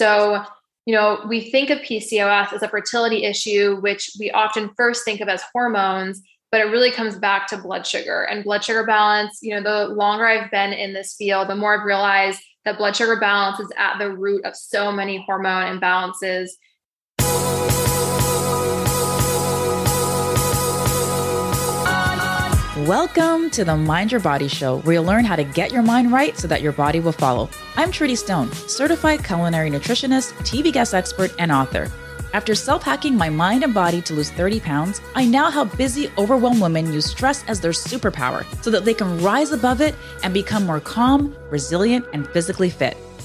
So, you know, we think of PCOS as a fertility issue, which we often first think of as hormones, but it really comes back to blood sugar and blood sugar balance. You know, the longer I've been in this field, the more I've realized that blood sugar balance is at the root of so many hormone imbalances. Welcome to the Mind Your Body Show, where you'll learn how to get your mind right so that your body will follow. I'm Trudy Stone, certified culinary nutritionist, TV guest expert, and author. After self hacking my mind and body to lose 30 pounds, I now help busy, overwhelmed women use stress as their superpower so that they can rise above it and become more calm, resilient, and physically fit.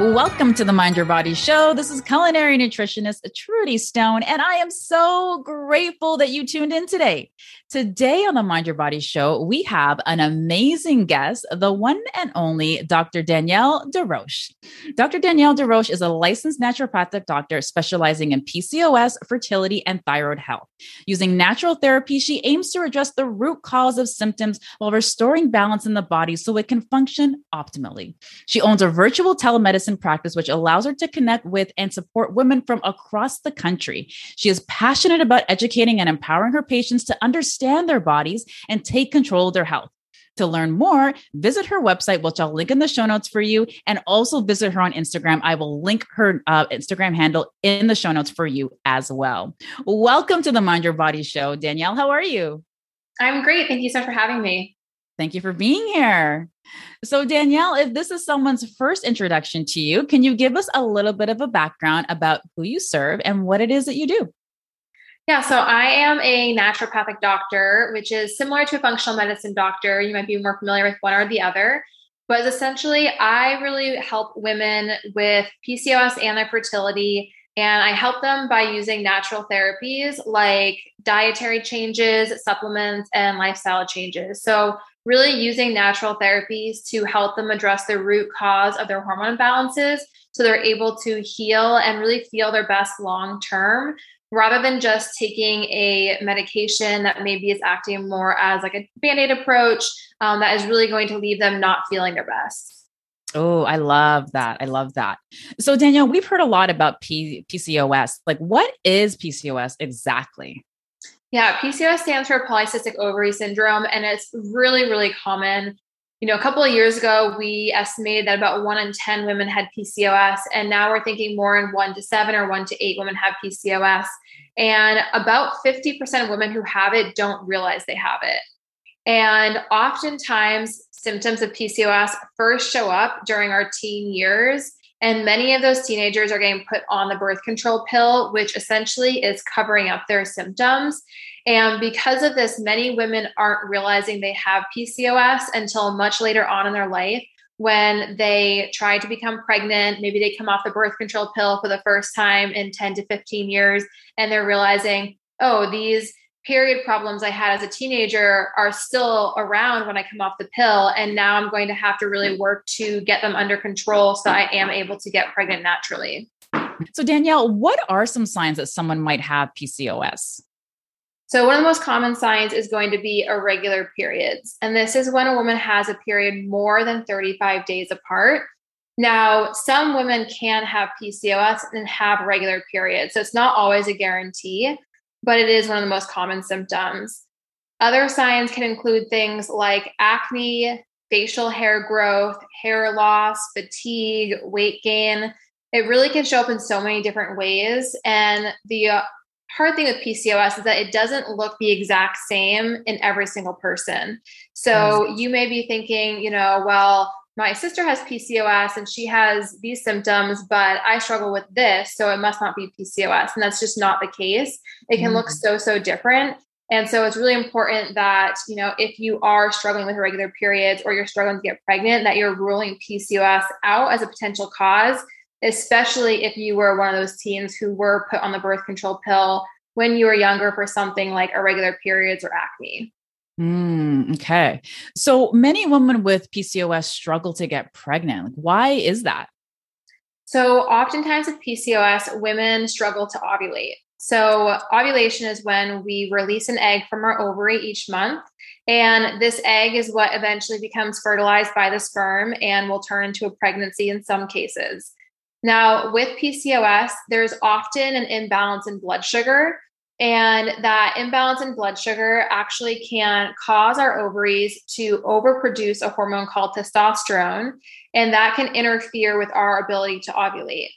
Welcome to the Mind Your Body Show. This is culinary nutritionist Trudy Stone, and I am so grateful that you tuned in today. Today on the Mind Your Body Show, we have an amazing guest, the one and only Dr. Danielle Desroche. Dr. Danielle Desroche is a licensed naturopathic doctor specializing in PCOS, fertility, and thyroid health. Using natural therapy, she aims to address the root cause of symptoms while restoring balance in the body so it can function optimally. She owns a virtual telemedicine practice, which allows her to connect with and support women from across the country. She is passionate about educating and empowering her patients to understand understand their bodies and take control of their health. To learn more, visit her website, which I'll link in the show notes for you, and also visit her on Instagram. I will link her uh, Instagram handle in the show notes for you as well. Welcome to the Mind Your Body Show. Danielle, how are you? I'm great. Thank you so much for having me. Thank you for being here. So, Danielle, if this is someone's first introduction to you, can you give us a little bit of a background about who you serve and what it is that you do? Yeah, so I am a naturopathic doctor, which is similar to a functional medicine doctor. You might be more familiar with one or the other. But essentially, I really help women with PCOS and their fertility. And I help them by using natural therapies like dietary changes, supplements, and lifestyle changes. So, really using natural therapies to help them address the root cause of their hormone imbalances so they're able to heal and really feel their best long term rather than just taking a medication that maybe is acting more as like a band-aid approach um, that is really going to leave them not feeling their best Oh, I love that. I love that. So, Danielle, we've heard a lot about P- PCOS. Like, what is PCOS exactly? Yeah, PCOS stands for polycystic ovary syndrome, and it's really, really common you know, a couple of years ago, we estimated that about one in 10 women had PCOS. And now we're thinking more in one to seven or one to eight women have PCOS. And about 50% of women who have it don't realize they have it. And oftentimes, symptoms of PCOS first show up during our teen years. And many of those teenagers are getting put on the birth control pill, which essentially is covering up their symptoms. And because of this, many women aren't realizing they have PCOS until much later on in their life when they try to become pregnant. Maybe they come off the birth control pill for the first time in 10 to 15 years, and they're realizing, oh, these period problems I had as a teenager are still around when I come off the pill. And now I'm going to have to really work to get them under control so I am able to get pregnant naturally. So, Danielle, what are some signs that someone might have PCOS? So, one of the most common signs is going to be irregular periods. And this is when a woman has a period more than 35 days apart. Now, some women can have PCOS and have regular periods. So, it's not always a guarantee, but it is one of the most common symptoms. Other signs can include things like acne, facial hair growth, hair loss, fatigue, weight gain. It really can show up in so many different ways. And the uh, hard thing with PCOS is that it doesn't look the exact same in every single person. So you may be thinking, you know, well, my sister has PCOS and she has these symptoms, but I struggle with this, so it must not be PCOS. And that's just not the case. It can mm look so, so different. And so it's really important that, you know, if you are struggling with irregular periods or you're struggling to get pregnant, that you're ruling PCOS out as a potential cause, especially if you were one of those teens who were put on the birth control pill when you were younger for something like irregular periods or acne. Mm, okay. So many women with PCOS struggle to get pregnant. why is that? So, oftentimes with PCOS, women struggle to ovulate. So, ovulation is when we release an egg from our ovary each month. And this egg is what eventually becomes fertilized by the sperm and will turn into a pregnancy in some cases. Now, with PCOS, there's often an imbalance in blood sugar. And that imbalance in blood sugar actually can cause our ovaries to overproduce a hormone called testosterone. And that can interfere with our ability to ovulate.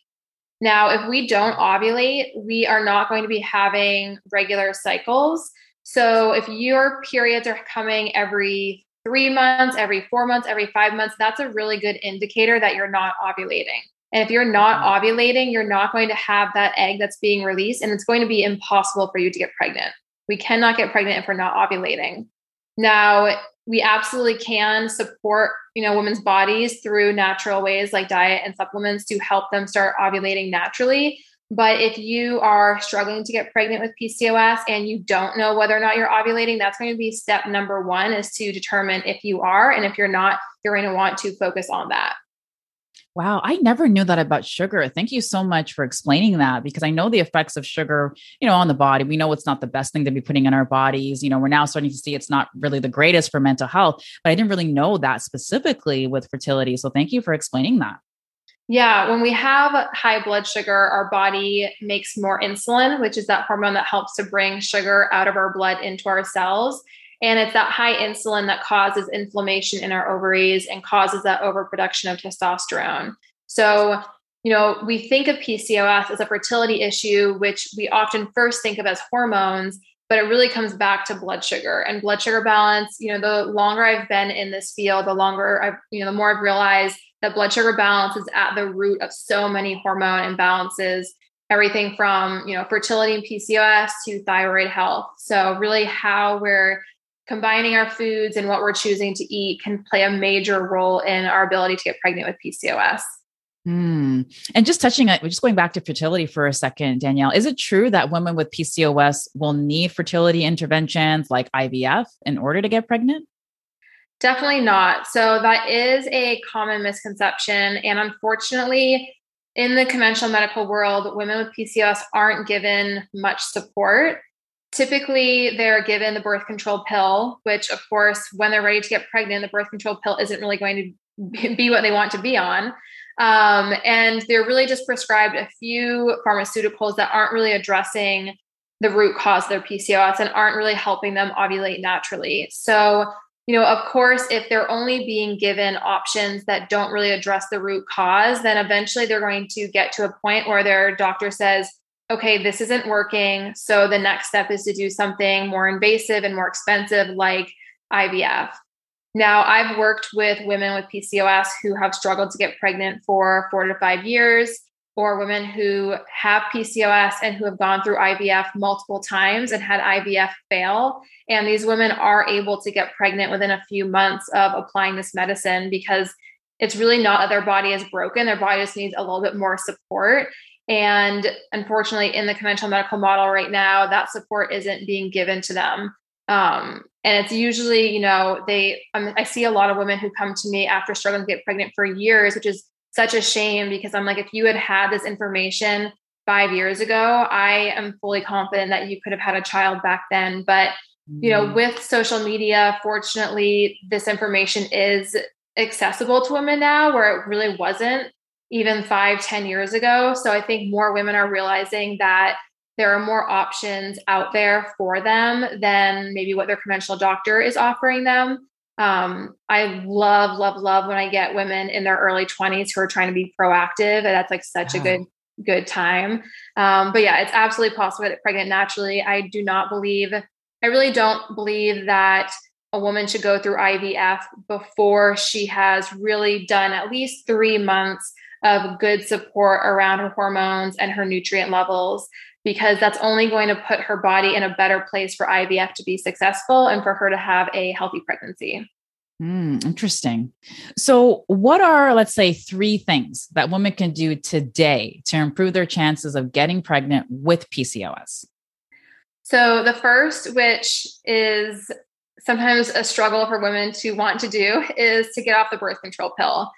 Now, if we don't ovulate, we are not going to be having regular cycles. So, if your periods are coming every three months, every four months, every five months, that's a really good indicator that you're not ovulating. And if you're not mm-hmm. ovulating, you're not going to have that egg that's being released, and it's going to be impossible for you to get pregnant. We cannot get pregnant if we're not ovulating. Now, we absolutely can support you know women's bodies through natural ways like diet and supplements to help them start ovulating naturally but if you are struggling to get pregnant with PCOS and you don't know whether or not you're ovulating, that's going to be step number one is to determine if you are. And if you're not, you're going to want to focus on that. Wow, I never knew that about sugar. Thank you so much for explaining that because I know the effects of sugar, you know, on the body. We know it's not the best thing to be putting in our bodies. You know, we're now starting to see it's not really the greatest for mental health, but I didn't really know that specifically with fertility. So thank you for explaining that. Yeah, when we have high blood sugar, our body makes more insulin, which is that hormone that helps to bring sugar out of our blood into our cells. And it's that high insulin that causes inflammation in our ovaries and causes that overproduction of testosterone. So, you know, we think of PCOS as a fertility issue, which we often first think of as hormones, but it really comes back to blood sugar and blood sugar balance. You know, the longer I've been in this field, the longer I've, you know, the more I've realized that blood sugar balance is at the root of so many hormone imbalances everything from you know fertility and pcos to thyroid health so really how we're combining our foods and what we're choosing to eat can play a major role in our ability to get pregnant with PCOS. Mm. And just touching it, just going back to fertility for a second, Danielle, is it true that women with PCOS will need fertility interventions like IVF in order to get pregnant? Definitely not. So, that is a common misconception. And unfortunately, in the conventional medical world, women with PCOS aren't given much support typically they're given the birth control pill which of course when they're ready to get pregnant the birth control pill isn't really going to be what they want to be on. Um, and they're really just prescribed a few pharmaceuticals that aren't really addressing the root cause of their pcos and aren't really helping them ovulate naturally. So you know of course if they're only being given options that don't really address the root cause then eventually they're going to get to a point where their doctor says okay, this isn't working. So the next step is to do something more invasive and more expensive like IVF. Now, I've worked with women with PCOS who have struggled to get pregnant for four to five years, or women who have PCOS and who have gone through IVF multiple times and had IVF fail. And these women are able to get pregnant within a few months of applying this medicine because it's really not that their body is broken, their body just needs a little bit more support. And unfortunately, in the conventional medical model right now, that support isn't being given to them. Um, and it's usually, you know, they, um, I see a lot of women who come to me after struggling to get pregnant for years, which is such a shame because I'm like, if you had had this information five years ago, I am fully confident that you could have had a child back then. But, you know, mm-hmm. with social media, fortunately, this information is accessible to women now where it really wasn't even five, ten years ago. So I think more women are realizing that there are more options out there for them than maybe what their conventional doctor is offering them. Um, I love, love, love when I get women in their early 20s who are trying to be proactive. And that's like such wow. a good, good time. Um, but yeah, it's absolutely possible to get pregnant naturally. I do not believe, I really don't believe that a woman should go through IVF before she has really done at least three months of good support around her hormones and her nutrient levels. because that's only going to put her body in a better place for IVF to be successful and for her to have a healthy pregnancy. Mm, interesting. So, what are, let's say, three things that women can do today to improve their chances of getting pregnant with PCOS? So, the first, which is sometimes a struggle for women to want to do, is to get off the birth control pill.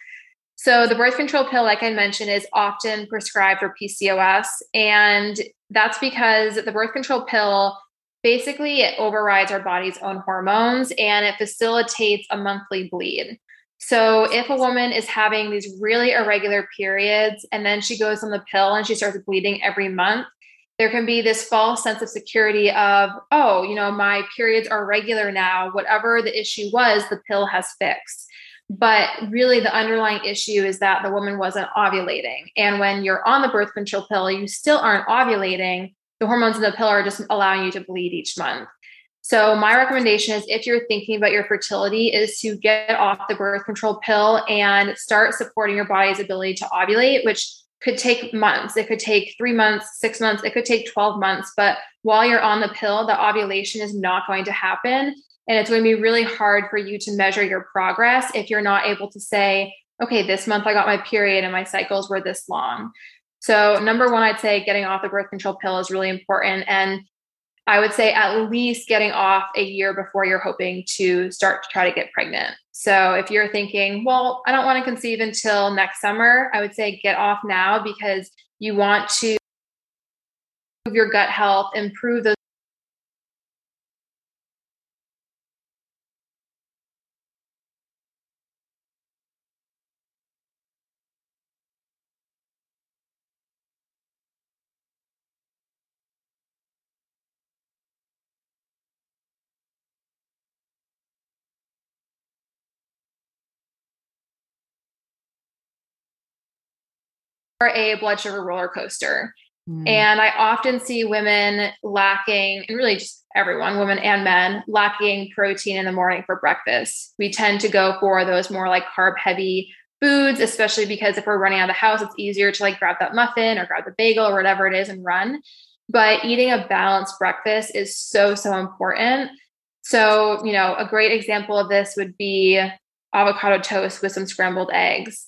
So, the birth control pill, like I mentioned, is often prescribed for PCOS. And that's because the birth control pill basically it overrides our body's own hormones and it facilitates a monthly bleed. So, if a woman is having these really irregular periods and then she goes on the pill and she starts bleeding every month, there can be this false sense of security of, oh, you know, my periods are regular now. Whatever the issue was, the pill has fixed. But really, the underlying issue is that the woman wasn't ovulating. And when you're on the birth control pill, you still aren't ovulating. The hormones in the pill are just allowing you to bleed each month. So, my recommendation is if you're thinking about your fertility, is to get off the birth control pill and start supporting your body's ability to ovulate, which could take months. It could take three months, six months, it could take 12 months. But while you're on the pill, the ovulation is not going to happen. And it's going to be really hard for you to measure your progress if you're not able to say, okay, this month I got my period and my cycles were this long. So, number one, I'd say getting off the birth control pill is really important. And I would say at least getting off a year before you're hoping to start to try to get pregnant. So, if you're thinking, well, I don't want to conceive until next summer, I would say get off now because you want to improve your gut health, improve those a blood sugar roller coaster. Mm. And I often see women lacking, and really just everyone, women and men, lacking protein in the morning for breakfast. We tend to go for those more like carb heavy foods, especially because if we're running out of the house, it's easier to like grab that muffin or grab the bagel or whatever it is and run. But eating a balanced breakfast is so, so important. So, you know, a great example of this would be avocado toast with some scrambled eggs.